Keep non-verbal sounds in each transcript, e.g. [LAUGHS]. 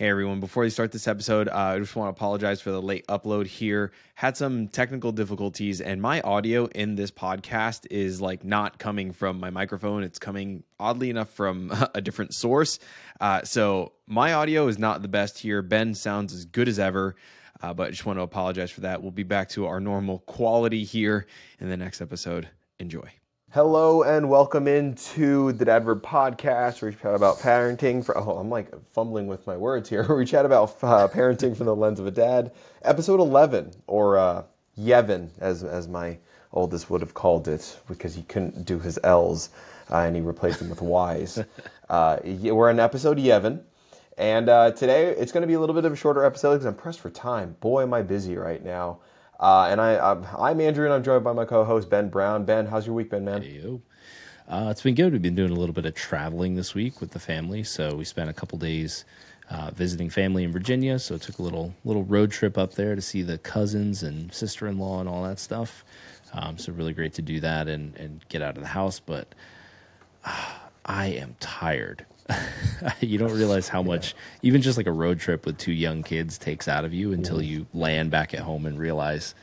Hey everyone, before we start this episode, uh, I just want to apologize for the late upload here. Had some technical difficulties, and my audio in this podcast is like not coming from my microphone. It's coming oddly enough from [LAUGHS] a different source. Uh, so my audio is not the best here. Ben sounds as good as ever. Uh, but I just want to apologize for that. We'll be back to our normal quality here in the next episode. Enjoy. Hello and welcome into the Dadverb podcast where we chat about parenting. For, oh, I'm like fumbling with my words here. [LAUGHS] we chat about uh, parenting from the lens of a dad. Episode 11, or uh, Yevon, as, as my oldest would have called it, because he couldn't do his L's uh, and he replaced them with Y's. [LAUGHS] Uh, we're in episode Yevon. And uh, today it's going to be a little bit of a shorter episode because I'm pressed for time. Boy, am I busy right now. Uh, and I, I'm, I'm, Andrew, and I'm joined by my co-host Ben Brown. Ben, how's your week been, man? Hey, uh, it's been good. We've been doing a little bit of traveling this week with the family, so we spent a couple days uh, visiting family in Virginia. So it took a little little road trip up there to see the cousins and sister in law and all that stuff. Um, so really great to do that and and get out of the house. But [SIGHS] I am tired. [LAUGHS] you don't realize how much even just like a road trip with two young kids takes out of you until you land back at home and realize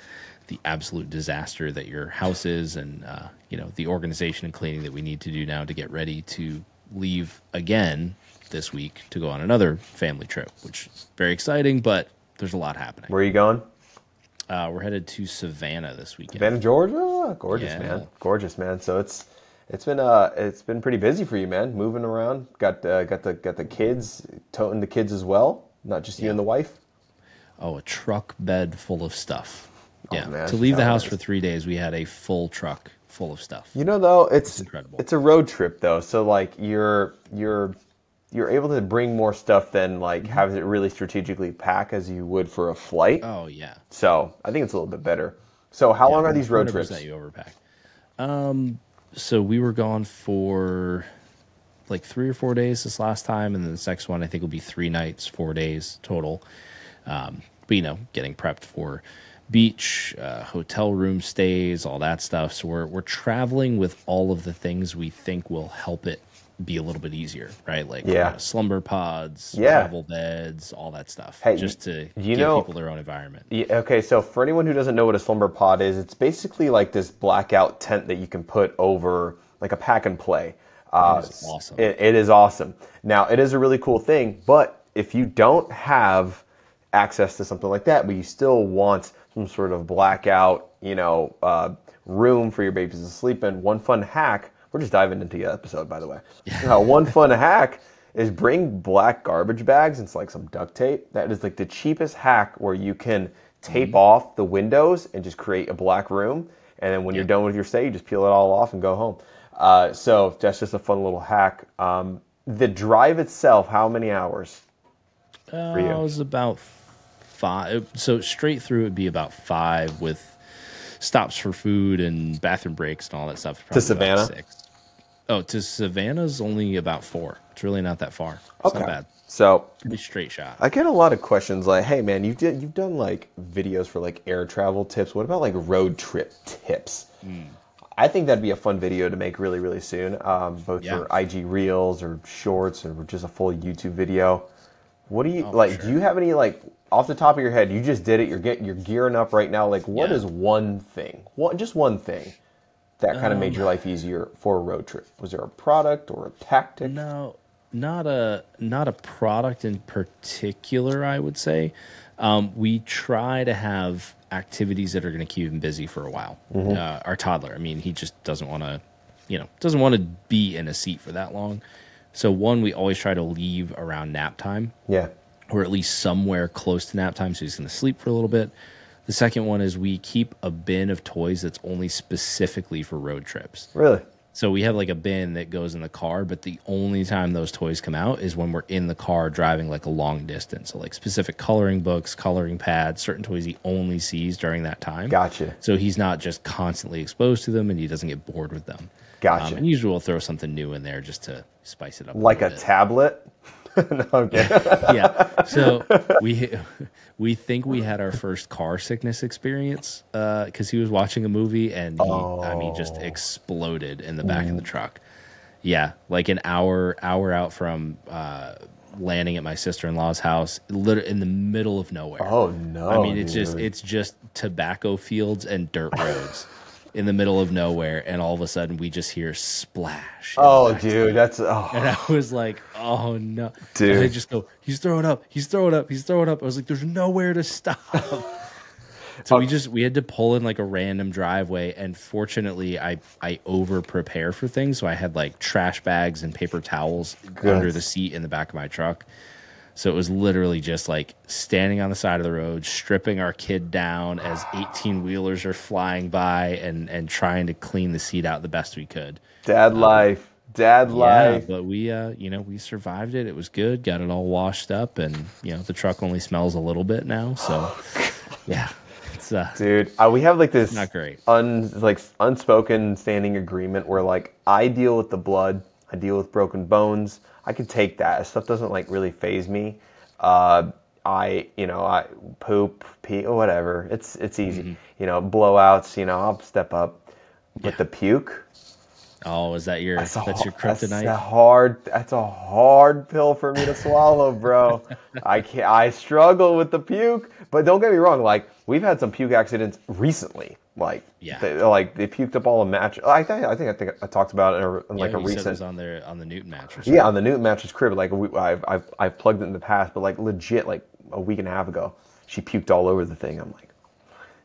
the absolute disaster that your house is and uh, you know the organization and cleaning that we need to do now to get ready to leave again this week to go on another family trip which is very exciting but there's a lot happening. Where are you going? Uh, we're headed to savannah this weekend. Savannah georgia? Gorgeous yeah. man. Gorgeous man. So it's it's been uh, it's been pretty busy for you, man. Moving around, got uh, got the got the kids, toting the kids as well, not just you and the wife. Oh, a truck bed full of stuff. Oh, yeah. Man, to leave the house nice. for three days, we had a full truck full of stuff. You know, though, it's, it's incredible. It's a road trip, though, so like you're you're you're able to bring more stuff than like mm-hmm. have it really strategically pack as you would for a flight. Oh yeah. So I think it's a little bit better. So how yeah, long are these road trips? You overpack. Um, so we were gone for like three or four days this last time, and then the next one I think will be three nights, four days total. Um, but you know, getting prepped for beach, uh, hotel room stays, all that stuff. So we're we're traveling with all of the things we think will help it be a little bit easier, right? Like yeah. Uh, slumber pods, yeah. travel beds, all that stuff. Hey, just to you give know, people their own environment. Yeah, okay, so for anyone who doesn't know what a slumber pod is, it's basically like this blackout tent that you can put over like a pack and play. Uh, it is awesome. It, it is awesome. Now it is a really cool thing, but if you don't have access to something like that, but you still want some sort of blackout, you know, uh, room for your babies to sleep in, one fun hack we're just diving into the episode, by the way. [LAUGHS] uh, one fun hack is bring black garbage bags. And it's like some duct tape. That is like the cheapest hack where you can tape mm-hmm. off the windows and just create a black room. And then when you're done with your stay, you just peel it all off and go home. Uh, so that's just a fun little hack. Um, the drive itself, how many hours? Uh, for you? it was about five. So straight through, it'd be about five with stops for food and bathroom breaks and all that stuff. To Savannah. Oh, to Savannah's only about four. It's really not that far. It's okay. not bad. So pretty straight shot. I get a lot of questions like, "Hey, man, you've did, you've done like videos for like air travel tips. What about like road trip tips?" Mm. I think that'd be a fun video to make really, really soon, um, both yeah. for IG Reels or Shorts or just a full YouTube video. What do you oh, like? Sure. Do you have any like off the top of your head? You just did it. You're getting you're gearing up right now. Like, what yeah. is one thing? What just one thing that kind of um, made your life easier for a road trip? Was there a product or a tactic? No, not a not a product in particular. I would say um, we try to have activities that are going to keep him busy for a while. Mm-hmm. Uh, our toddler, I mean, he just doesn't want to, you know, doesn't want to be in a seat for that long. So one, we always try to leave around nap time. Yeah. Or at least somewhere close to nap time, so he's going to sleep for a little bit. The second one is we keep a bin of toys that's only specifically for road trips. Really? So we have like a bin that goes in the car, but the only time those toys come out is when we're in the car driving like a long distance. So like specific coloring books, coloring pads, certain toys he only sees during that time. Gotcha. So he's not just constantly exposed to them and he doesn't get bored with them. Gotcha. Um, and usually we'll throw something new in there just to spice it up. Like a, a tablet? [LAUGHS] no, okay. yeah. [LAUGHS] So we we think we had our first car sickness experience because uh, he was watching a movie and he, oh. I mean, just oh. exploded in the back mm. of the mm. truck. Yeah, like an hour hour out from uh, landing at my sister in law's house, literally in the middle of nowhere. Oh no! I mean, it's just it's just tobacco fields and dirt roads [LAUGHS] in the middle of nowhere, and all of a sudden we just hear splash. oh, dude, that's oh, And I was like, "Oh no!" Dude. And I just go, "He's throwing up! He's throwing up! He's throwing up!" I was like, "There's nowhere to stop." [LAUGHS] so we uh, just we had to pull in like a random driveway, and fortunately, I I over prepare for things, so I had like trash bags and paper towels under the seat in the back of my truck. So it was literally just like standing on the side of the road, stripping our kid down as 18 wheelers are flying by and and trying to clean the seat out the best we could. dad life, dad Yeah, life. but we, uh, you know, we survived it. It was good. Got it all washed up, and you know, the truck only smells a little bit now. So, [LAUGHS] yeah, it's uh, dude uh, we have like this not great. un like unspoken standing agreement where like i deal with the blood i deal with broken bones i can take that stuff doesn't like really phase me uh i you know i poop pee or whatever it's it's easy Mm-hmm. you know blowouts you know i'll step up but the puke Oh, is that your that's, a your har- That's a kryptonite? hard. That's a hard pill for me to swallow, bro. [LAUGHS] I can't. I struggle with the puke. But don't get me wrong. Like we've had some puke accidents recently. Like Yeah. they, like they puked up all the match. I think. I think. I think I talked about it in, a, in like yeah, a recent. on there on the Newton mattress. Yeah, on the Newton mattress crib. Like we, I've, I've I've plugged it in the past, but like legit, like a week and a half ago, she puked all over the thing. I'm like.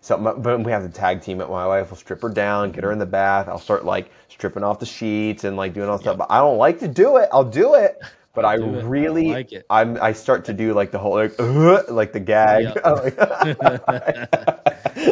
So, my, but we have to tag team it. My wife will strip her down, get her in the bath. I'll start like stripping off the sheets and like doing all stuff. But I don't like to do it. I'll do it, but I it. I really, like it. I'm, I start to do like the whole like, [LAUGHS] like the gag. Yeah. [LAUGHS] [LAUGHS]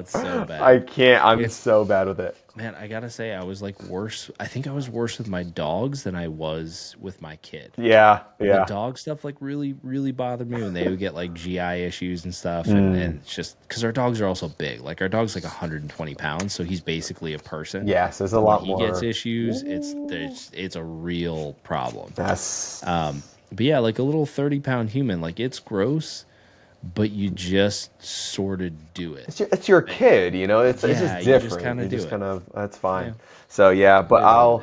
It's so [GASPS] bad. I can't. I'm It's- so bad with it. Man, I gotta say, I was like worse. I think I was worse with my dogs than I was with my kid. Yeah, yeah. The dog stuff like really, really bothered me when they would get like GI issues and stuff, and, Mm. and it's just because our dogs are also big. Like our dog's like 120 pounds, so he's basically a person. Yes, there's a When lot he more. gets issues, it's there's it's a real problem. That's Um, but yeah, like a little 30 pound human, like it's gross, but you just sort of do it. It's your, it's your kid, you know. It's, it's Yeah, just you just different. kinda you do just it. kind of that's fine. Yeah. So yeah, but I'll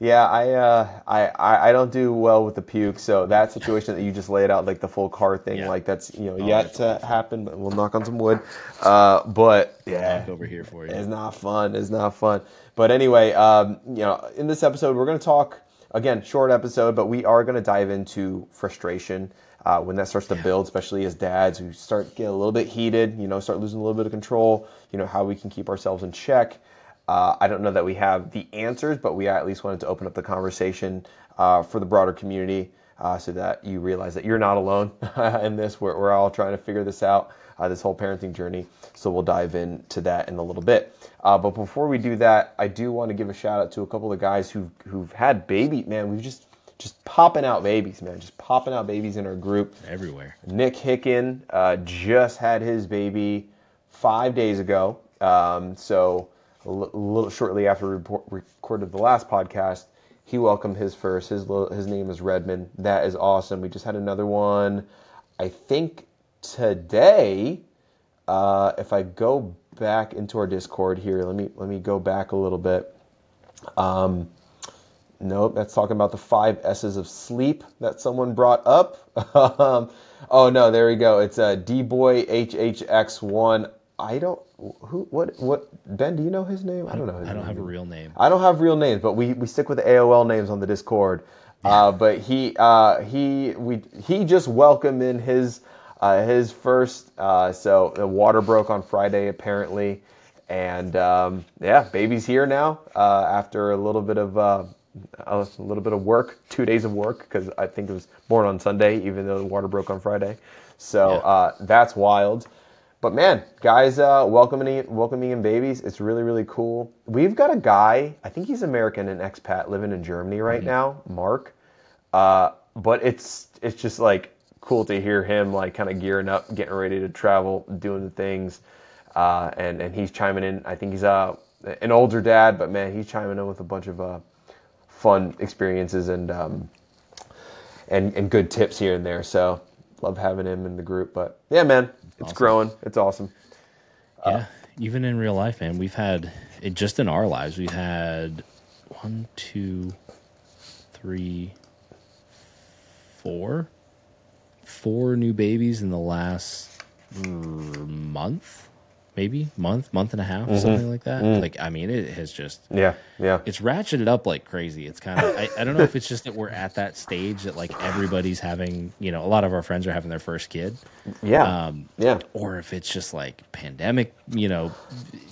yeah I, uh, I I don't do well with the puke. So that situation that you just laid out, like the full car thing, Yeah. Oh, like that's you know that's yet to happen. But we'll knock on some wood. Uh, but yeah, over here for you. it's not fun. It's not fun. But anyway, um, you know, in this episode, we're going to talk again, short episode, but we are going to dive into frustration uh, when that starts to build, especially as dads who start get a little bit heated. You know, start losing a little bit of control. You know, how we can keep ourselves in check. Uh, I don't know that we have the answers, but we at least wanted to open up the conversation uh, for the broader community uh, so that you realize that you're not alone [LAUGHS] in this. We're, we're all trying to figure this out, uh, this whole parenting journey. So we'll dive into that in a little bit. Uh, but before we do that, I do want to give a shout out to a couple of guys who've, who've had baby. Man, we've just just popping out babies, man, just popping out babies in our group. Everywhere. Nick Hicken uh, just had his baby five days ago. Um, so a little shortly after we report, recorded the last podcast, he welcomed his first. His little, his name is Redmond. That is awesome. We just had another one. I think today. Uh, if I go back into our Discord here, let me let me go back a little bit. Um, Nope, that's talking about the five S's of sleep that someone brought up. um, [LAUGHS] oh no, there we go. It's uh, D Boy HHX1. I don't who what what Ben? Do you know his name? I don't know. His I don't name. have a real name. I don't have real names, but we, we stick with AOL names on the Discord. Uh, but he uh, he we he just welcomed in his uh, his first. Uh, so the water broke on Friday apparently, and um, yeah, baby's here now uh, after a little bit of. Uh, a little bit of work, two days of work, because I think it was born on Sunday, even though the water broke on Friday. So Yeah. uh, that's wild. But man, guys, uh, welcoming welcoming in babies, it's really really cool. We've got a guy, I think he's American, an expat living in Germany right now, Mark. Uh, but it's it's just like cool to hear him like kind of gearing up, getting ready to travel, doing the things, uh, and and he's chiming in. I think he's uh, an older dad, but man, he's chiming in with a bunch of uh, fun experiences and um, and and good tips here and there. So love having him in the group. But yeah, man, it's Awesome. growing. It's awesome. Yeah, even in real life, man, we've had it just in our lives. We've had one, two, three, four, four new babies in the last mm, month, maybe month, month and a half, something like that. Like, I mean, it has just Yeah, yeah. it's ratcheted up like crazy. It's kind of I, I don't know if it's just that we're at that stage that like everybody's having, you know, a lot of our friends are having their first kid, Yeah. um, yeah. or if it's just like pandemic, you know,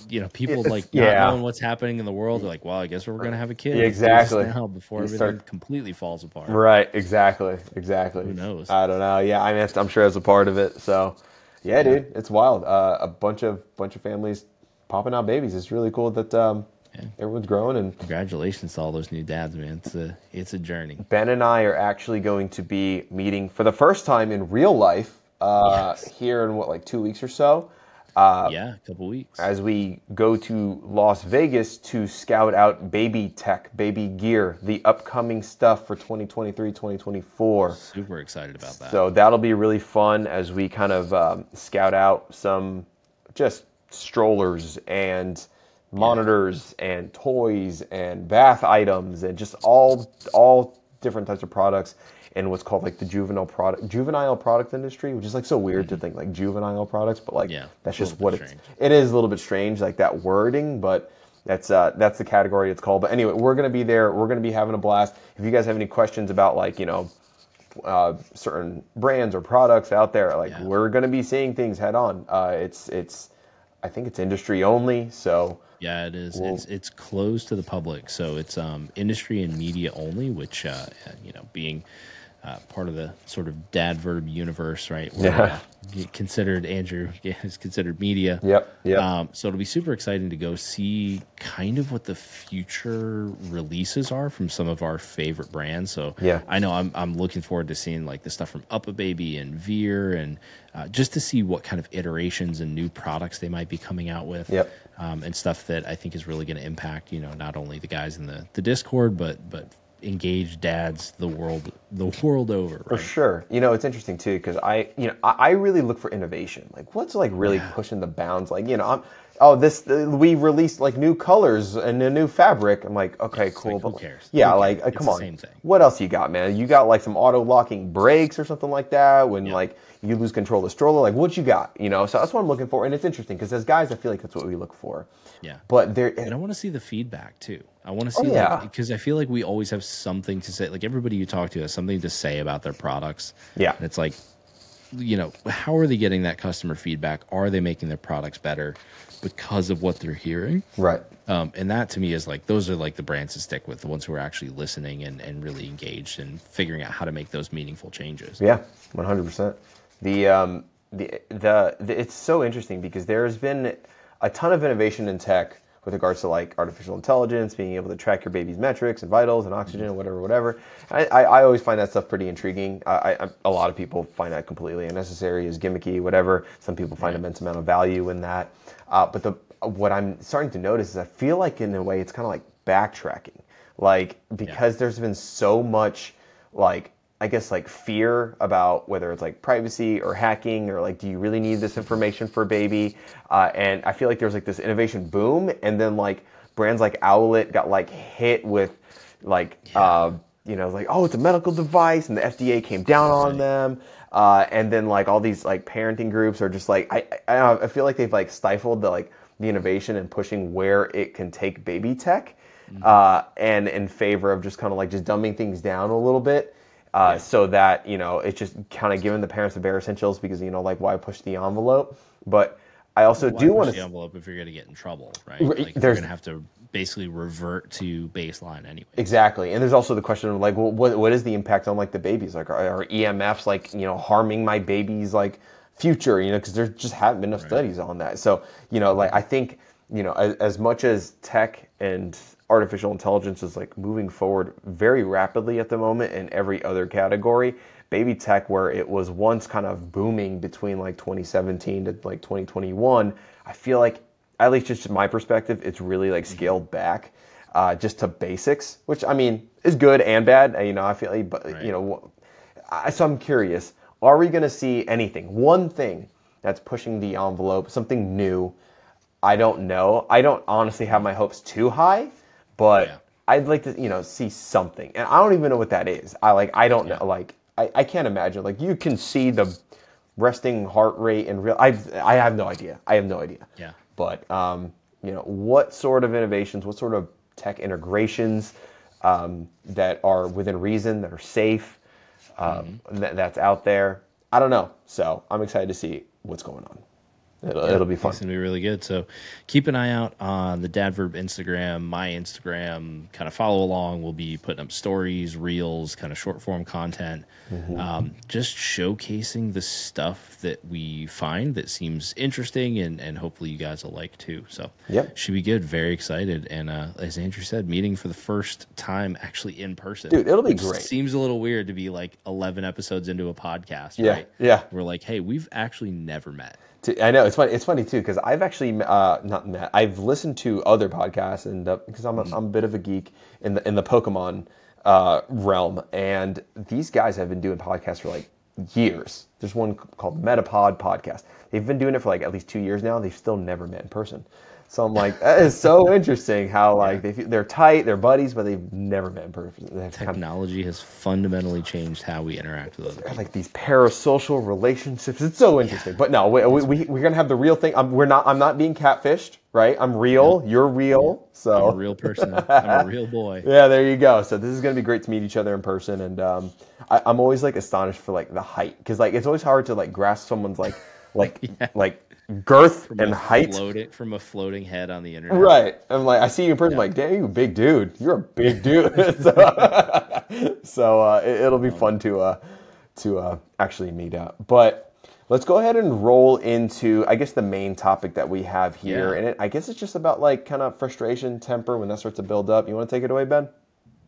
you know, people It's- like not yeah. knowing what's happening in the world. They're like, well, I guess we're gonna have a kid Yeah, Let's do this exactly. now before You everything start- completely falls apart. Right, exactly, exactly. Who knows? I don't know. Yeah, I mean, I'm sure as a part of it. So, yeah, dude, it's wild. Uh, a bunch of bunch of families popping out babies. It's really cool that um, Yeah. everyone's growing. And Congratulations to all those new dads, man. It's a it's a journey. Ben and I are actually going to be meeting for the first time in real life uh, Yes. here in what, like two weeks or so. Uh, yeah, a couple weeks. as we go to Las Vegas to scout out baby tech, baby gear, the upcoming stuff for 2023, 2024. Super excited about that. So that'll be really fun as we kind of um, scout out some just strollers and monitors and toys and bath items and just all all different types of products in what's called like the juvenile product juvenile product industry, which is like so weird to think like juvenile products, but like Mm-hmm. Yeah, that's just what bit it's strange. it is a little bit strange, like that wording, but that's uh, that's the category it's called. But anyway, we're gonna be there. We're gonna be having a blast. If you guys have any questions about like you know uh, certain brands or products out there, like Yeah. we're gonna be seeing things head on. Uh, it's it's I think it's industry only, so Yeah, it is. Well- it's it's closed to the public, so it's um, industry and media only. Which uh, you know, being uh, part of the sort of dad verb universe, right? Where, Yeah. uh, considered Andrew [LAUGHS] is considered media. yep, yep. Um, so it'll be super exciting to go see kind of what the future releases are from some of our favorite brands. So Yeah. I know I'm I'm looking forward to seeing like the stuff from UPPAbaby and Veer and uh, just to see what kind of iterations and new products they might be coming out with. Yep. Um, and stuff that I think is really going to impact you know not only the guys in the the Discord but but engaged dads the world the world over. For sure. You know, it's interesting too because I, you know, I, I really look for innovation. Like, what's like really pushing the bounds? Like, you know, I'm, oh, this uh, we released like new colors and a new fabric. I'm like, okay, it's cool. like, but who cares? Yeah, Who like, cares? uh, It's come the on. same thing. What else you got, man? You got like some auto locking brakes or something like that when Yeah. like you lose control of the stroller. Like, what you got? You know, so that's what I'm looking for, and it's interesting because as guys, I feel like that's what we look for. Yeah. But there, And I want to see the feedback too. I want to Oh, see, yeah. like, because I feel like we always have something to say. Like everybody you talk to has something to say about their products. Yeah. And it's like, you know, how are they getting that customer feedback? Are they making their products better because of what they're hearing? right. Um, and that to me is like, those are like the brands to stick with, the ones who are actually listening and, and really engaged and figuring out how to make those meaningful changes. Yeah, one hundred percent. The um the, the the it's so interesting because there has been a ton of innovation in tech with regards to like artificial intelligence, being able to track your baby's metrics and vitals and oxygen, and whatever, whatever. I, I, I always find that stuff pretty intriguing. I, I, a lot of people find that completely unnecessary, is gimmicky, whatever. Some people find immense amount of value in that. Uh, but the what I'm starting to notice is I feel like in a way it's kind of like backtracking, like because there's been so much like I guess like fear about whether it's like privacy or hacking or like do you really need this information for a baby? Uh, and I feel like there's like this innovation boom, and then like brands like Owlet got like hit with like uh, you know like oh it's a medical device, and the FDA came down on them. Uh, and then like all these like parenting groups are just like I, I I don't know, I feel like they've like stifled the like the innovation and pushing where it can take baby tech, uh, and in favor of just kind of like just dumbing things down a little bit uh, so that you know it's just kind of giving the parents the bare essentials because you know like why push the envelope? But i also Why do want the to envelope if you're going to get in trouble, right? Right, Like you're going to have to basically revert to baseline anyway. exactly and there's also the question of like well, what, what is the impact on like the babies? Like are, are emfs like you know harming my baby's like future you know because there just haven't been enough studies on that. So you know like i think you know as, as much as tech and artificial intelligence is like moving forward very rapidly at the moment in every other category baby tech where it was once kind of booming between like 2017 to like 2021 i feel like at least just my perspective it's really like scaled back uh, just to basics which i mean is good and bad you know i feel like but you know I, so i'm curious are we going to see anything one thing that's pushing the envelope something new I don't know. I don't honestly have my hopes too high, but Yeah. I'd like to, you know, see something. And I don't even know what that is. I like I don't know like I, I can't imagine. Like you can see the resting heart rate and real. I I have no idea. I have no idea. Yeah. But um, you know, what sort of innovations, what sort of tech integrations um, that are within reason, that are safe, um, that, that's out there. I don't know. So I'm excited to see what's going on. It'll, it'll be fun. It's gonna be really good. So keep an eye out on the Dadverb Instagram, my Instagram. Kind of follow along. We'll be putting up stories, reels, kind of short form content, Mm-hmm. um, just showcasing the stuff that we find that seems interesting, and and hopefully you guys will like too. So Yep. should be good. Very excited. And uh, as Andrew said, meeting for the first time actually in person. Dude, it'll be great. Seems a little weird to be like eleven episodes into a podcast. Yeah, right? yeah. We're like, hey, we've actually never met. To- I know it's funny. It's funny too because I've actually uh, not met. I've listened to other podcasts and because I'm a, I'm a bit of a geek in the in the Pokemon uh, realm, and these guys have been doing podcasts for like years. There's one called Metapod Podcast. They've been doing it for like at least two years now. They've still never met in person. So I'm like, that is so [LAUGHS] interesting how like they they're tight, they're buddies, but they've never met in person. That's kind of Technology has fundamentally changed how we interact with other people. like these parasocial relationships. It's so interesting. But no, we, we, we, we're gonna have the real thing. I'm, we're not. I'm not being catfished, right? I'm real. You're real. So I'm a real person. I'm a real boy. [LAUGHS] yeah, there you go. So this is gonna be great to meet each other in person, and um, I, I'm always like astonished for like the height because like it's always hard to like grasp someone's like [LAUGHS] like like girth and height. Floating from a floating head on the internet. Right. I'm like, I see you in person, like, damn, you a big dude. You're a big [LAUGHS] dude. [LAUGHS] so [LAUGHS] so uh, it, will be fun to uh, to uh, actually meet up. But let's go ahead and roll into, I guess, the main topic that we have here. Yeah. And it, I guess it's just about like kind of frustration, temper when that starts to build up. You want to take it away, Ben?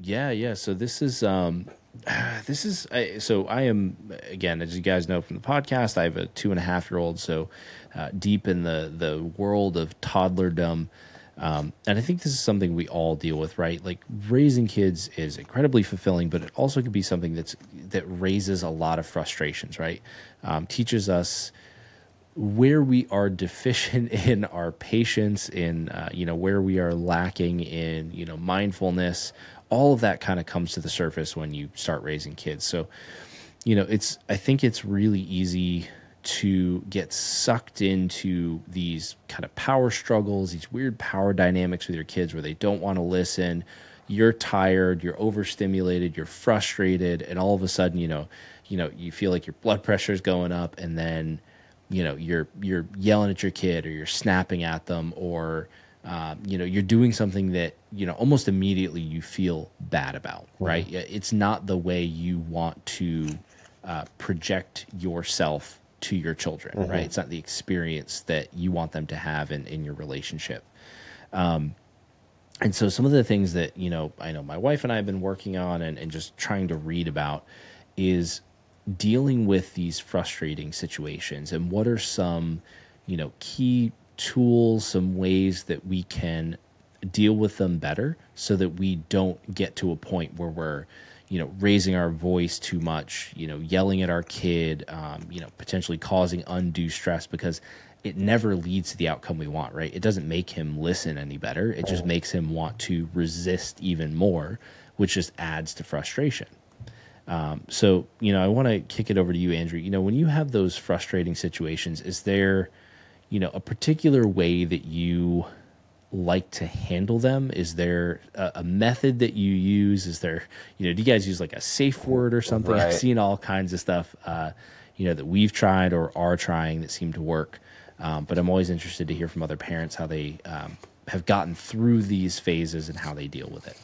Yeah, yeah. So this is um, [SIGHS] this is I, so I am again, as you guys know from the podcast, I have a two and a half year old, so uh, deep in the the world of toddlerdom. Um, and I think this is something we all deal with, right? Like raising kids is incredibly fulfilling, but it also can be something that's that raises a lot of frustrations, right? Um, teaches us where we are deficient [LAUGHS] in our patience, in uh, you know where we are lacking in you know mindfulness. All of that kind of comes to the surface when you start raising kids. So, you know, it's I think it's really easy to get sucked into these kind of power struggles, these weird power dynamics with your kids where they don't want to listen. You're tired, you're overstimulated, you're frustrated, and all of a sudden, you know, you know, you feel like your blood pressure is going up, and then, you know, you're you're yelling at your kid, or you're snapping at them, or uh, you know, you're doing something that you know almost immediately you feel bad about, right? It's not the way you want to uh, project yourself to your children, right? It's not the experience that you want them to have in, in your relationship. Um, and so some of the things that, you know, I know my wife and I have been working on and, and just trying to read about is dealing with these frustrating situations and what are some, you know, key tools, some ways that we can deal with them better so that we don't get to a point where we're you know raising our voice too much you know yelling at our kid um, you know potentially causing undue stress because it never leads to the outcome we want right? It doesn't make him listen any better. It just makes him want to resist even more which just adds to frustration. Um, so you know i want to kick it over to you andrew. You know when you have those frustrating situations is there you know a particular way that you like to handle them? Is there a, a method that you use? Is there, you know, do you guys use like a safe word or something? Right. I've seen all kinds of stuff, uh, you know, that we've tried or are trying that seem to work. Um, but I'm always interested to hear from other parents how they um, have gotten through these phases and how they deal with it.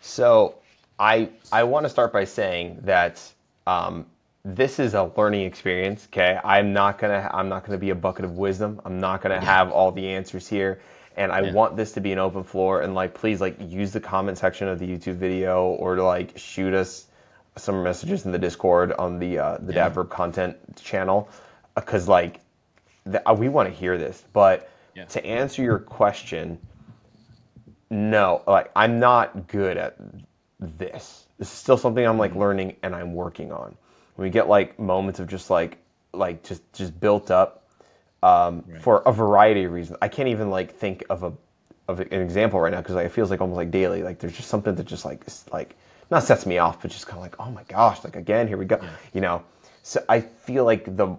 So I I want to start by saying that um, this is a learning experience. Okay, I'm not gonna I'm not gonna be a bucket of wisdom. I'm not gonna have all the answers here, and I want this to be an open floor. And like, please like use the comment section of the YouTube video or like shoot us some messages in the Discord on the uh, the Dadverb content channel because like the, uh, we want to hear this. But Yeah. to answer your question, no, like I'm not good at this. This is still something I'm like learning and I'm working on. When we get like moments of just like like just just built up um, for a variety of reasons. I can't even like think of a of an example right now because like, it feels like almost like daily. Like there's just something that just like is, like not sets me off, but just kind of like, oh my gosh, like again, here we go. You know, so I feel like the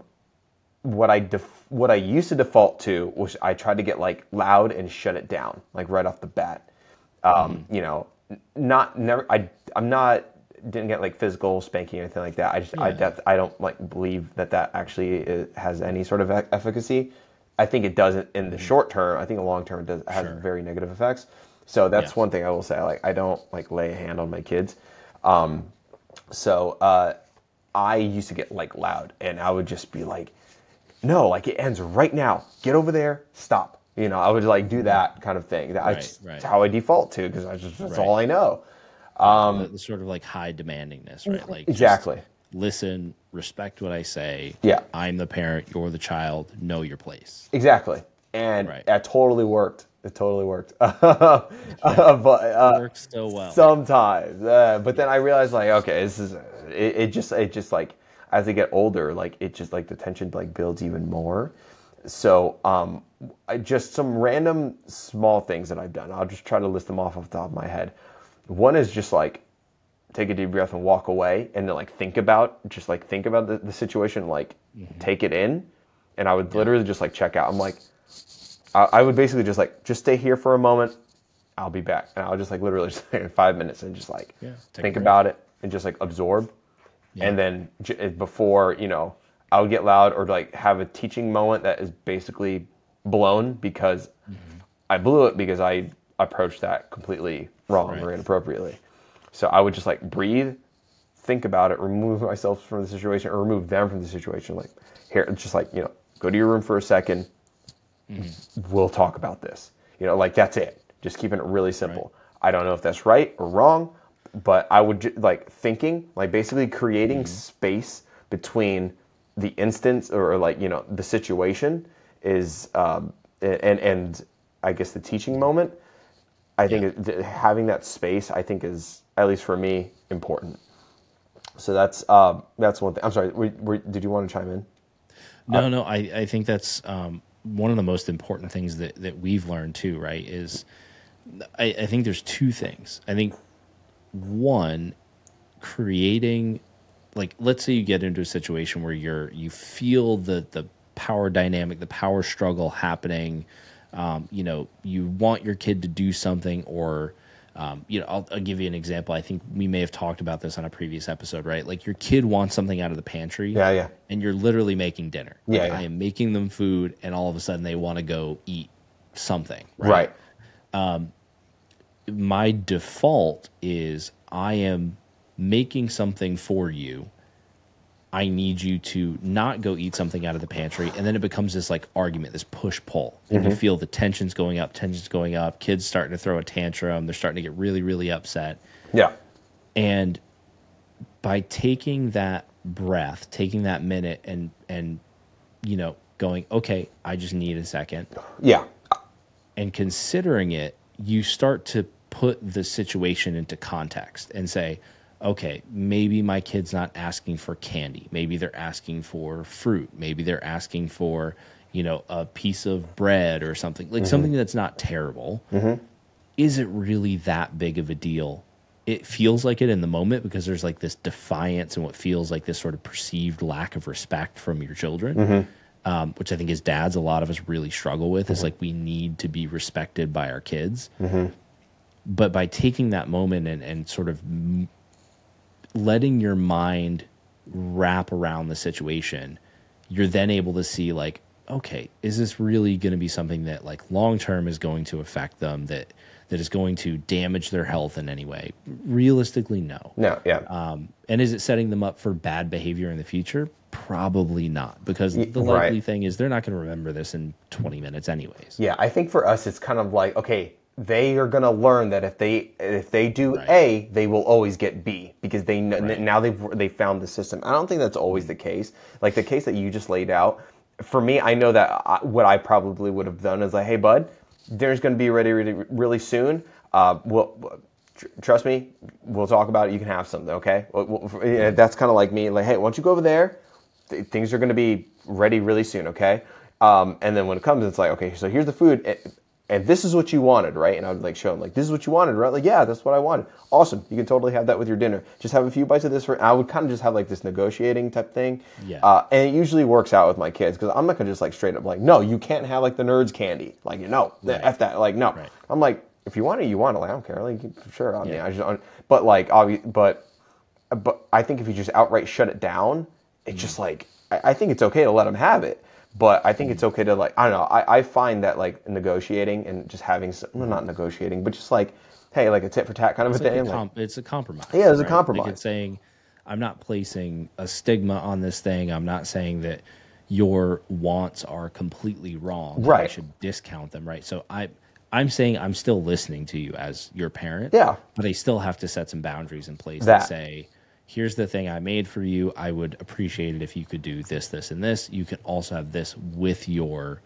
what I def- what I used to default to was I tried to get like loud and shut it down like right off the bat. Um, You know, not never. I I'm not didn't get like physical spanking or anything like that. I just I that, I don't like believe that that actually is, has any sort of e- efficacy. I think it doesn't in the short term. I think the long term it does has Sure. very negative effects. So that's Yeah. one thing I will say. Like I don't like lay a hand on my kids. Um, so uh, I used to get like loud, and I would just be like, "No, like it ends right now. Get over there. Stop." You know, I would like do that kind of thing. That I Right, just, right. That's how I default to because I just that's Right. all I know. The, the sort of like high demandingness, right? Like Exactly. listen, respect what I say. Yeah. I'm the parent, you're the child. Know your place. Exactly, and Right. that totally worked. It totally worked. [LAUGHS] Uh, but uh, Works so well. sometimes uh, but then i realized like okay this is it, it just it just like as they get older like it just like the tension like builds even more so um I, just some random small things that i've done i'll just try to list them off off the top of my head one is just like take a deep breath and walk away and then like think about just like think about the, the situation like take it in. And i would literally just like check out. I'm like I, I would basically just like just stay here for a moment. I'll be back. And I'll just like literally [LAUGHS] just in five minutes and just like Yeah, think about it and just like absorb. And then j- eh, before, you know, I would get loud or like have a teaching moment that is basically blown because Mm-hmm. I blew it because I approached that completely wrong or inappropriately. So I would just like breathe, think about it, remove myself from the situation or remove them from the situation. Like here, it's just like, you know, go to your room for a 2nd we'll talk about this. You know, like that's it. Just keeping it really simple. I don't know if that's right or wrong, but I would like thinking, like basically creating space between the instance or like you know the situation is um, and and I guess the teaching moment. I think it, th- having that space, I think, is at least for me important. So that's uh, that's one thing. I'm sorry. Were, were, did you want to chime in? No, no, I, I think that's um, one of the most important things that, that we've learned too, right? Is I, I think there's two things. I think one, creating like let's say you get into a situation where you're you feel the the power dynamic, the power struggle happening. Um, you know, you want your kid to do something or um, you know, I'll, I'll give you an example. I think we may have talked about this on a previous episode, right? Like your kid wants something out of the pantry Yeah, yeah. and you're literally making dinner. Like, Yeah, yeah. I am making them food, and all of a sudden they want to go eat something. Right. My default is I am making something for you. I need you to not go eat something out of the pantry, and then it becomes this like argument, this push pull, and Mm-hmm. you feel the tensions going up, tensions going up. Kids starting to throw a tantrum. They're starting to get really, really upset. Yeah. and by taking that breath taking that minute and and you know going okay i just need a second Yeah. and considering it you start to put the situation into context and say okay maybe my kid's not asking for candy. Maybe they're asking for fruit. Maybe they're asking for you know a piece of bread or something like mm-hmm. something that's not terrible. Mm-hmm. Is it really that big of a deal? It feels like it in the moment because there's like this defiance and what feels like this sort of perceived lack of respect from your children, mm-hmm. um, which I think as dads, a lot of us really struggle with. Is like we need to be respected by our kids. But by taking that moment and, and sort of letting your mind wrap around the situation, you're then able to see like, okay, is this really going to be something that like long term is going to affect them that that is going to damage their health in any way? Realistically, no. No. Yeah. Um, and is it setting them up for bad behavior in the future? Probably not, because the right. likely thing is they're not going to remember this in 20 minutes, anyways. Yeah, I think for us it's kind of like okay, they are gonna learn that if they if they do Right. A, they will always get B because they kn- Right. now they've they found the system. I don't think that's always the case. Like the case that you just laid out, for me, I know that I, what I probably would have done is like, hey, bud, dinner's gonna be ready really really soon. Uh, well. tr- Trust me, we'll talk about it. You can have something, okay? Well, well, yeah, That's kind of like me. Like, hey, why don't you go over there? th- things are going to be ready really soon, okay? Um, and then when it comes, it's like, okay, so here's the food. And this is what you wanted, right? And I would like show them like, this is what you wanted, right? Like, yeah, that's what I wanted. Awesome. You can totally have that with your dinner. Just have a few bites of this. For, I would kind of just have like this negotiating type thing. Yeah. Uh, and it usually works out with my kids because I'm not gonna just like straight up like, no, you can't have like the nerds candy. Like, no, Right. f that. Like, no. Right. I'm like, if you want it, you want it. Like, I don't care. Like, sure. I mean, I just, but like, obvi- but, but I think if you just outright shut it down, it's just like, I, I think it's okay to let them have it. But I think it's okay to like, I don't know. I, I find that like negotiating and just having, some, well, not negotiating, but just like, hey, like a tit for tat kind of It's, a like thing. a like- it's a compromise. Yeah, it's a compromise. Like it's saying, I'm not placing a stigma on this thing. I'm not saying that your wants are completely wrong. and I Right. should discount them. Right. So I, I'm saying I'm still listening to you as your parent. Yeah. But I still have to set some boundaries in place That. and say, here's the thing I made for you. I would appreciate it if you could do this, this, and this. You can also have this with your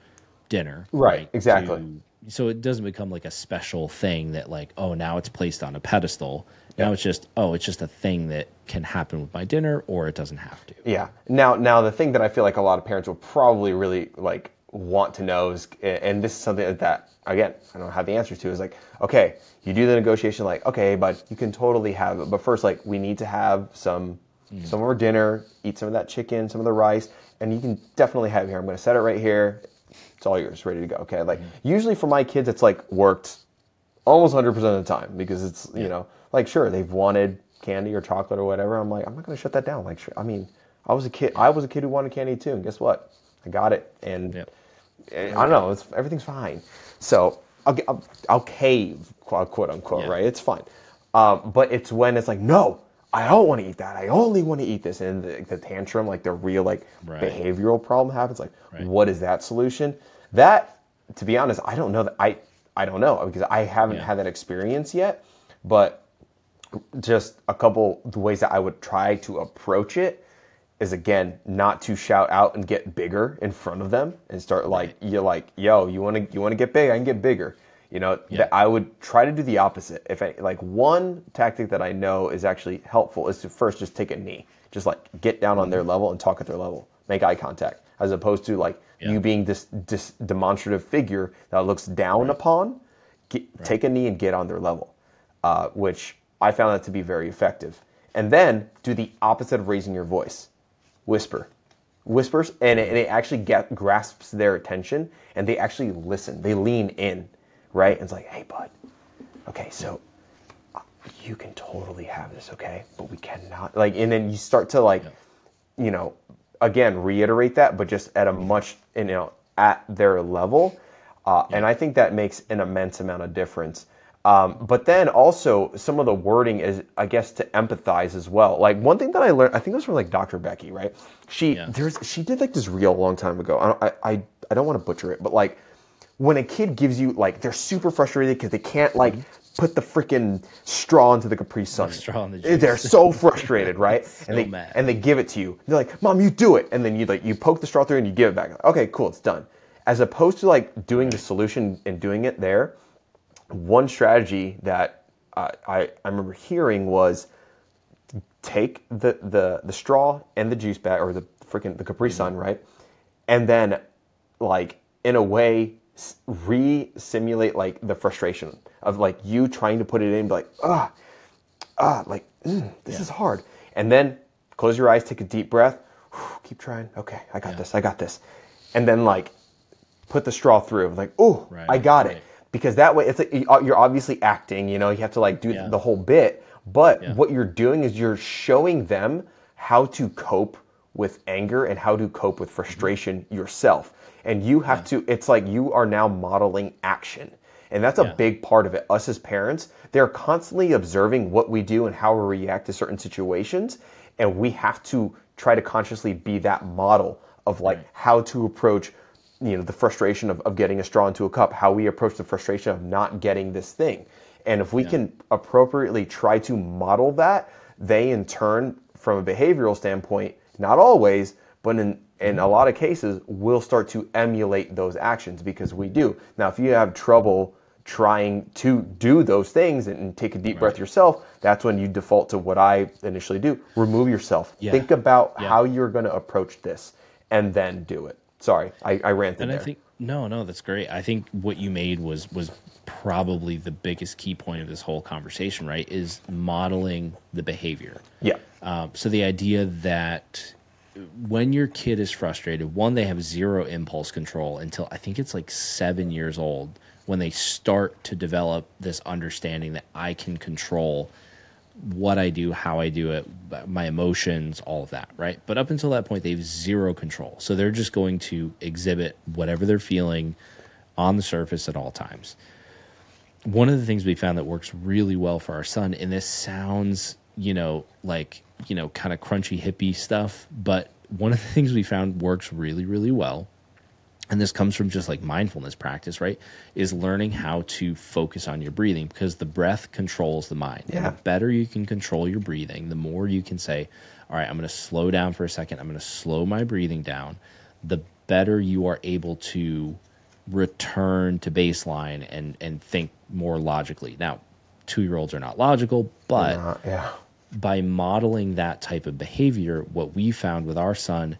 dinner. Right, exactly. to- so it doesn't become like a special thing that like, oh, now it's placed on a pedestal. Now it's just, oh, it's just a thing that can happen with my dinner or it doesn't have to. Yeah. Now, now the thing that I feel like a lot of parents will probably really like want to know is, and this is something that again I don't have the answer to is like, okay, you do the negotiation, like, okay, but you can totally have it, but first, like, we need to have some mm. some of our dinner, eat some of that chicken, some of the rice, and you can definitely have it here. I'm going to set it right here. It's all yours, ready to go. Okay. Like mm-hmm. usually for my kids, it's like worked almost 100% of the time because it's you know like sure they've wanted candy or chocolate or whatever i'm like i'm not going to shut that down like sure, i mean i was a kid i was a kid who wanted candy too and guess what i got it and Yep. I don't know it's everything's fine so i'll, I'll, I'll cave quote, quote unquote Yeah. right it's fine um, but it's when it's like no i don't want to eat that i only want to eat this and the, the tantrum like the real like Right. behavioral problem happens like Right. what is that solution that to be honest i don't know that i i don't know because i haven't Yeah. had that experience yet but just a couple the ways that i would try to approach it is again not to shout out and get bigger in front of them and start like you're like yo you want to you want to get big? I can get bigger. You know that i would try to do the opposite. If I, like one tactic that i know is actually helpful is to first just take a knee. Just like get down on their level and talk at their level. Make eye contact. As opposed to like Yeah. you being this this demonstrative figure that looks down upon get, take a knee and get on their level uh, which I found that to be very effective. And then do the opposite of raising your voice. Whisper. Whispers, and it, and it actually get, grasps their attention, and they actually listen. They lean in, right? And it's like, hey, bud, okay, so uh, you can totally have this, okay? But we cannot, like, and then you start to, like, you know, again, reiterate that, but just at a much, you know, at their level. Uh, And I think that makes an immense amount of difference. Um, but then also some of the wording is, I guess, to empathize as well. Like one thing that I learned, I think it was from like Dr. Becky, right? She Yeah. there's she did like this reel a long time ago. I don't, I, I don't want to butcher it, but like when a kid gives you like they're super frustrated because they can't like put the freaking straw into the Capri Sun. straw in the They're so frustrated, [LAUGHS] right? So and they mad. and they give it to you. They're like, "Mom, you do it," and then you like you poke the straw through and you give it back. Okay, cool, it's done. As opposed to like doing the solution and doing it there, one strategy that uh, I I remember hearing was take the the the straw and the juice bag or the freaking the Capri Sun, right? And then like in a way re-simulate like the frustration of like you trying to put it in be like ah ah like mm, this is hard. And then close your eyes take a deep breath. Keep trying. Okay i got this i got this. And then like put the straw through. Like oh Right, i got right. it because that way it's like you- uh, you're obviously acting you know you have to like do Yeah. the whole bit but Yeah. what you're doing is you're showing them how to cope with anger and how to cope with mm-hmm. frustration yourself. And you have to it's like you are now modeling action. And that's a Yeah. big part of it. Us as parents they're constantly observing what we do and how we react to certain situations. And we have to try to consciously be that model of like how to approach you know the frustration of, of getting a straw into a cup how we approach the frustration of not getting this thing. And if we can appropriately try to model that they in turn from a behavioral standpoint not always but in in a mm-hmm. lot of cases will start to emulate those actions because we do. Now if you have trouble trying to do those things and, take a deep breath yourself that's when you default to what i initially do. Remove yourself. Yeah. think about Yeah. how you're going to approach this and then do it Sorry, I, I ranted And there. I think no, no, that's great. I think what you made was was probably the biggest key point of this whole conversation, right? Is modeling the behavior. yeah, Um, so the idea that when your kid is frustrated, one, they have zero impulse control until I think it's like seven years old when they start to develop this understanding that I can control what I do, how I do it, my emotions, all of that, right? But up until that point, they have zero control. So they're just going to exhibit whatever they're feeling on the surface at all times. One of the things we found that works really well for our son, and this sounds, you know, like, you know, kind of crunchy hippie stuff, but one of the [LAUGHS] things we found works really, really well and this comes from just like mindfulness practice, right? Is learning how to focus on your breathing because the breath controls the mind. And Yeah. the better you can control your breathing, the more you can say, all right, I'm going to slow down for a second. I'm going to slow my breathing down. The better you are able to return to baseline and, and think more logically. Now, two year olds are not logical, but Uh, yeah, by modeling that type of behavior, what we found with our son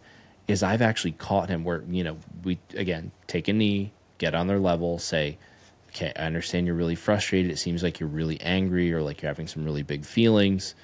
is I've actually caught him where, you know, we again take a knee, get on their level, say, okay, I understand you're really frustrated. It seems like you're really angry or like you're having some really big feelings.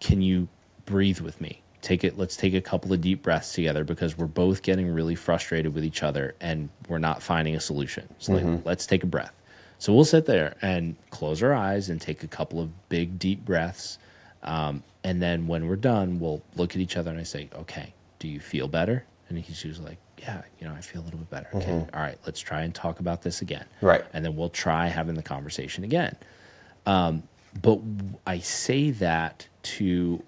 Can you breathe with me? Take it, let's take a couple of deep breaths together because we're both getting really frustrated with each other and we're not finding a solution. So like, let's take a breath. So we'll sit there and close our eyes and take a couple of big deep breaths. Um, and then when we're done, we'll look at each other and I say, okay, do you feel better? And he's usually like, yeah, you know, I feel a little bit better. Okay. All right, let's try and talk about this again. Right. And then we'll try having the conversation again. Um, but I say that to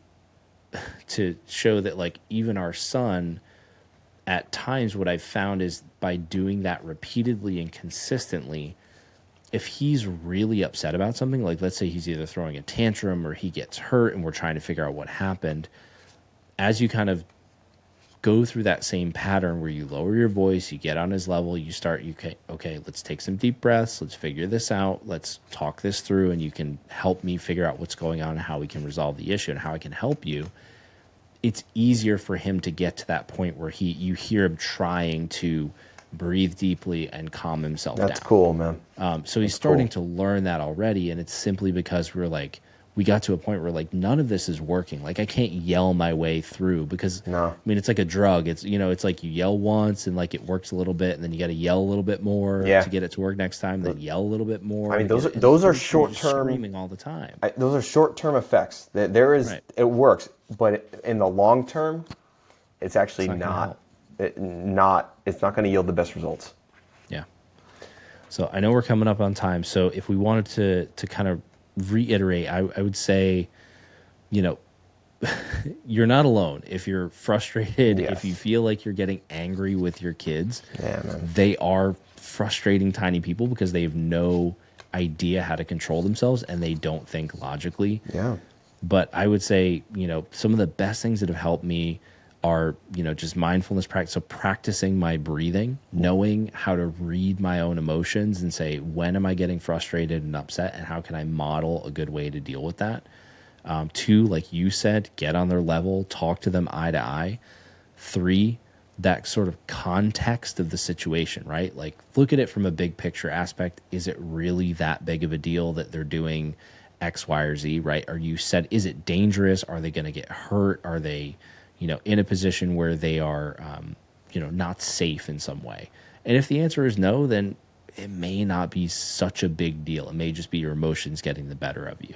[SIGHS] to show that like even our son at times what I've found is by doing that repeatedly and consistently, if he's really upset about something, like let's say he's either throwing a tantrum or he gets hurt and we're trying to figure out what happened, as you kind of go through that same pattern where you lower your voice, you get on his level, you start, you can, okay, let's take some deep breaths, let's figure this out, let's talk this through, and you can help me figure out what's going on and how we can resolve the issue and how I can help you. It's easier for him to get to that point where he, you hear him trying to breathe deeply and calm himself down. that's down. cool, man. Um, so he's starting to learn that already, and it's simply because we're like, we got to a point where like none of this is working. Like I can't yell my way through because No. I mean it's like a drug. It's you know it's like you yell once and like it works a little bit, and then you got to yell a little bit more Yeah. to get it to work next time. Then yell a little bit more. I mean, those are- those are short-term- screaming all the time. I, those are short-term effects. There- There is Right. it works, but in the long term, it's actually It's not not. It, not it's not going to yield the best results. Yeah. So I know we're coming up on time. So if we wanted to to kind of reiterate, I, I would say, you know, [LAUGHS] you're not alone. If you're frustrated, Yes. if you feel like you're getting angry with your kids, Yeah, they are frustrating tiny people because they have no idea how to control themselves and they don't think logically Yeah. but I would say, you know, some of the best things that have helped me are, you know, just mindfulness practice. So practicing my breathing, knowing how to read my own emotions and say, when am I getting frustrated and upset and how can I model a good way to deal with that? Um, two, like you said, get on their level, talk to them eye to eye. Three, that sort of context of the situation, right? Like look at it from a big picture aspect. Is it really that big of a deal that they're doing X, Y, or Z, right? Are you said, is it dangerous? Are they going to get hurt? Are they, you know, in a position where they are, um, you know, not safe in some way? And if the answer is no, then it may not be such a big deal. It may just be your emotions getting the better of you.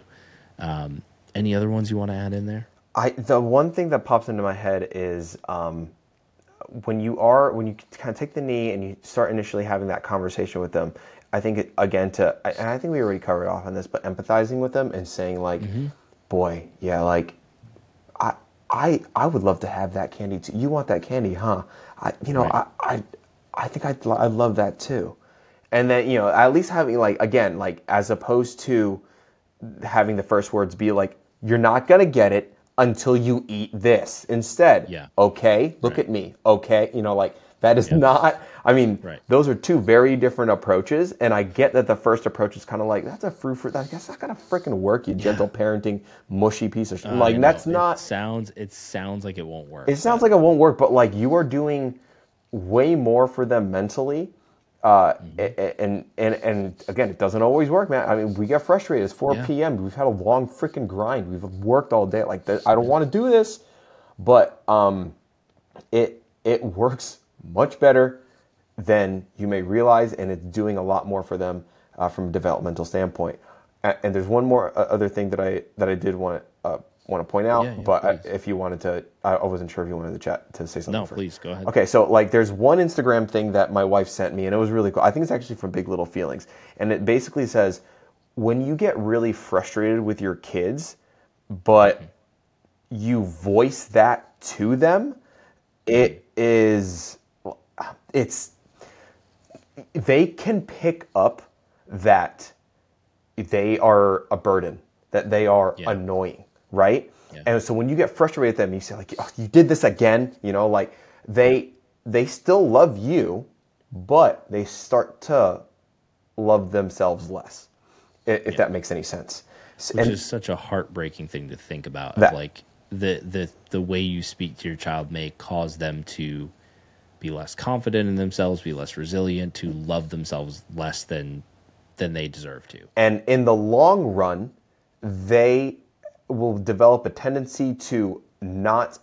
Um, any other ones you want to add in there? I the one thing that pops into my head is um, when you are when you kind of take the knee and you start initially having that conversation with them. I think again to and I think we already covered off on this, but empathizing with them and saying like, boy, yeah, like I I I would love to have that candy too. You want that candy, huh? I you know Right. I I I think I'd I'd love that too. And then you know at least having like again like as opposed to having the first words be like, "You're not gonna get it until you eat this." Instead, Yeah. okay, look at me, okay, you know, like that is not. I mean, Right. those are two very different approaches, and I get that the first approach is kind of like that's a fruit fruit. I guess that's not gonna freaking work, you gentle parenting, mushy piece of shit. I Like that's It not. sounds. It sounds like it won't work. It sounds like it won't work, but like you are doing way more for them mentally. Uh, and, and and again, it doesn't always work, man. I mean, we get frustrated. It's 4 Yeah. p.m. We've had a long freaking grind. We've worked all day. Like, I don't want to do this, but um, it it works much better than you may realize, and it's doing a lot more for them uh, from a developmental standpoint. And there's one more uh, other thing that I that I did want uh, want to point out, Yeah, yeah, but uh, please. if you wanted to, I I wasn't sure if you wanted to chat to say something. No, first. please go ahead. Okay, so like there's one Instagram thing that my wife sent me and it was really cool. I think it's actually from Big Little Feelings. And it basically says when you get really frustrated with your kids, but you voice that to them, it is it's they can pick up that they are a burden, that they are Yeah. annoying, right? Yeah. And so when you get frustrated with them, you say like, oh, "You did this again," you know, like they they still love you, but they start to love themselves less, if that makes any sense. Which and- is such a heartbreaking thing to think about. That- like the the the way you speak to your child may cause them to be less confident in themselves, be less resilient, to love themselves less than than they deserve to. And in the long run, they will develop a tendency to not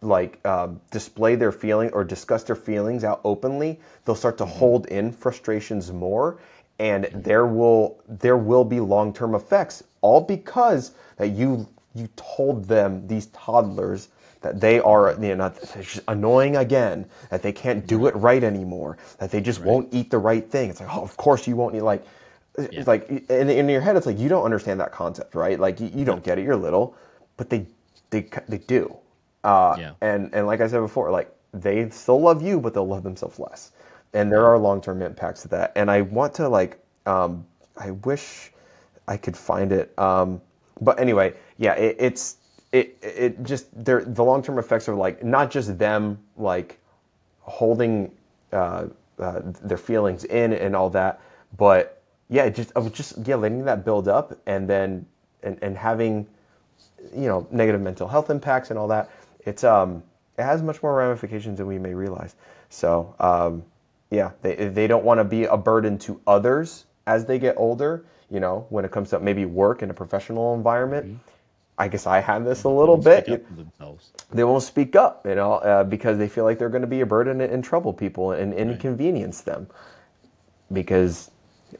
like um, display their feeling or discuss their feelings out openly. They'll start to hold in frustrations more, and there will there will be long term effects. All because that you you told them these toddlers that they are you know not, just annoying again, that they can't do it right anymore, that they just won't eat the right thing. It's like oh of course you won't eat like it's like in, in your head it's like you don't understand that concept right? Like you, you don't get it. You're little but they they they do. Uh, Yeah. and and like I said before like they still love you but they'll love themselves less. And there are long-term impacts to that. And I want to like um, I wish I could find it. Um, but anyway yeah it, it's it it just they're the long-term effects are like not just them like holding uh, uh, their feelings in and all that. But yeah, just of just yeah, letting that build up and then and, and having you know negative mental health impacts and all that. It's um it has much more ramifications than we may realize. So um, yeah, they they don't want to be a burden to others as they get older. You know, when it comes to maybe work in a professional environment. I guess I have this a little bit up for themselves. they won't speak up, you know, uh, because they feel like they're going to be a burden and, and trouble people and inconvenience them. Because,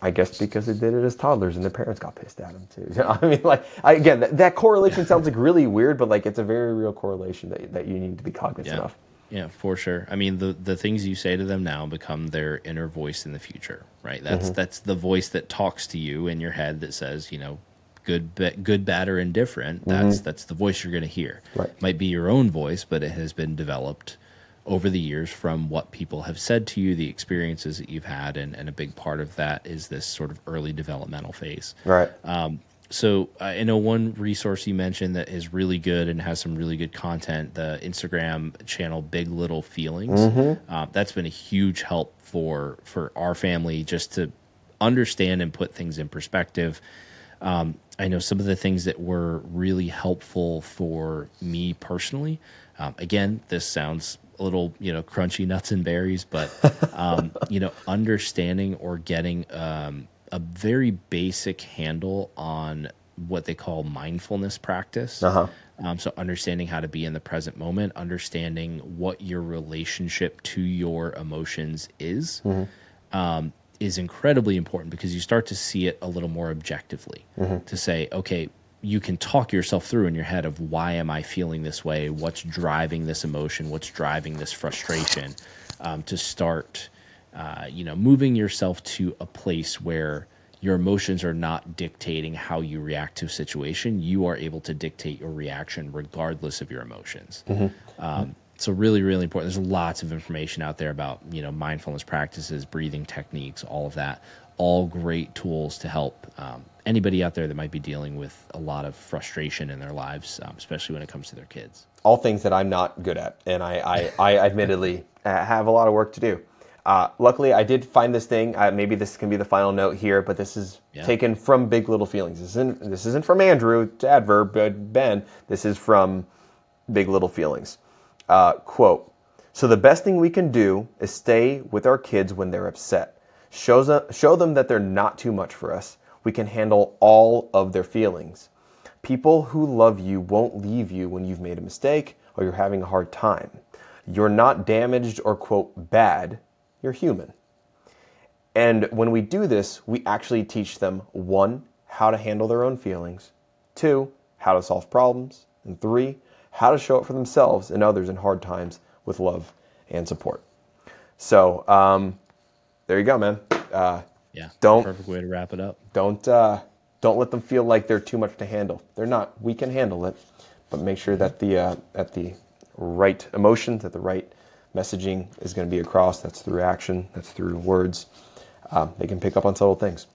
I guess, because they did it as toddlers and their parents got pissed at them too. [LAUGHS] I mean, like, I, again, that, that correlation [LAUGHS] sounds like really weird, but like, it's a very real correlation that, that you need to be cognizant Yeah. of. Yeah, for sure. I mean, the the things you say to them now become their inner voice in the future, right? That's Mm-hmm. that's the voice that talks to you in your head that says, you know, good, good, bad, or indifferent. That's that's the voice you're going to hear. Mm-hmm. Right. Might be your own voice, but it has been developed over the years from what people have said to you, the experiences that you've had, and, and a big part of that is this sort of early developmental phase. Right. Um, so I know one resource you mentioned that is really good and has some really good content. The Instagram channel Big Little Feelings. Uh, that's been a huge help for for our family just to understand and put things in perspective. Um, I know some of the things that were really helpful for me personally. Um, again, this sounds a little, you know, crunchy nuts and berries, but [LAUGHS] um, you know, understanding or getting um, a very basic handle on what they call mindfulness practice. Uh-huh. Um, so understanding how to be in the present moment, understanding what your relationship to your emotions is, um, is incredibly important because you start to see it a little more objectively. To say, okay, you can talk yourself through in your head of why am I feeling this way? What's driving this emotion? What's driving this frustration? Um, to start, uh, you know, moving yourself to a place where your emotions are not dictating how you react to a situation. You are able to dictate your reaction regardless of your emotions. Um, so really, really important. There's lots of information out there about you know mindfulness practices, breathing techniques, all of that. All great tools to help um, anybody out there that might be dealing with a lot of frustration in their lives, um, especially when it comes to their kids. all things that I'm not good at, and I, I, I admittedly uh, have a lot of work to do. Uh, luckily, I did find this thing. Uh, maybe this can be the final note here, but this is Yeah. taken from Big Little Feelings. This isn't this isn't from Andrew to adverb, but Ben. This is from Big Little Feelings. Uh, quote: So the best thing we can do is stay with our kids when they're upset. Show them, show them that they're not too much for us. We can handle all of their feelings. People who love you won't leave you when you've made a mistake or you're having a hard time. You're not damaged or, quote, bad. You're human. And when we do this, we actually teach them one, how to handle their own feelings, two, how to solve problems, and three, how to show up for themselves and others in hard times with love and support. So, um, there you go, man. Uh, Yeah. Don't- Perfect way to wrap it up. don't uh, don't let them feel like they're too much to handle. They're not. We can handle it, but make sure that the uh, at the right emotions, that the right messaging is going to be across. That's through action. That's through words. Um, they can pick up on subtle things.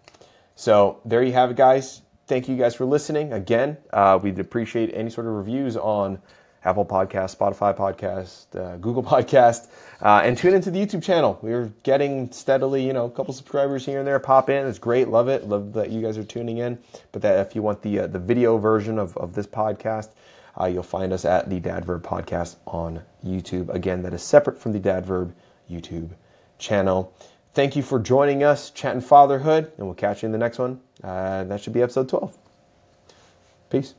So there you have it, guys. Thank you guys for listening. Again, uh, we'd appreciate any sort of reviews on Apple Podcast, Spotify Podcast, uh, Google [LAUGHS] Podcast, uh, and tune into the YouTube channel. We're getting steadily, you know, a couple subscribers here and there pop in. It's great. Love it. Love that you guys are tuning in. But that if you want the uh, the video version of, of this podcast, uh, you'll find us at the Dadverb Podcast on YouTube. Again, that is separate from the Dadverb YouTube channel. Thank you for joining us, chatting fatherhood, and we'll catch you in the next one. Uh, that should be episode 12. Peace.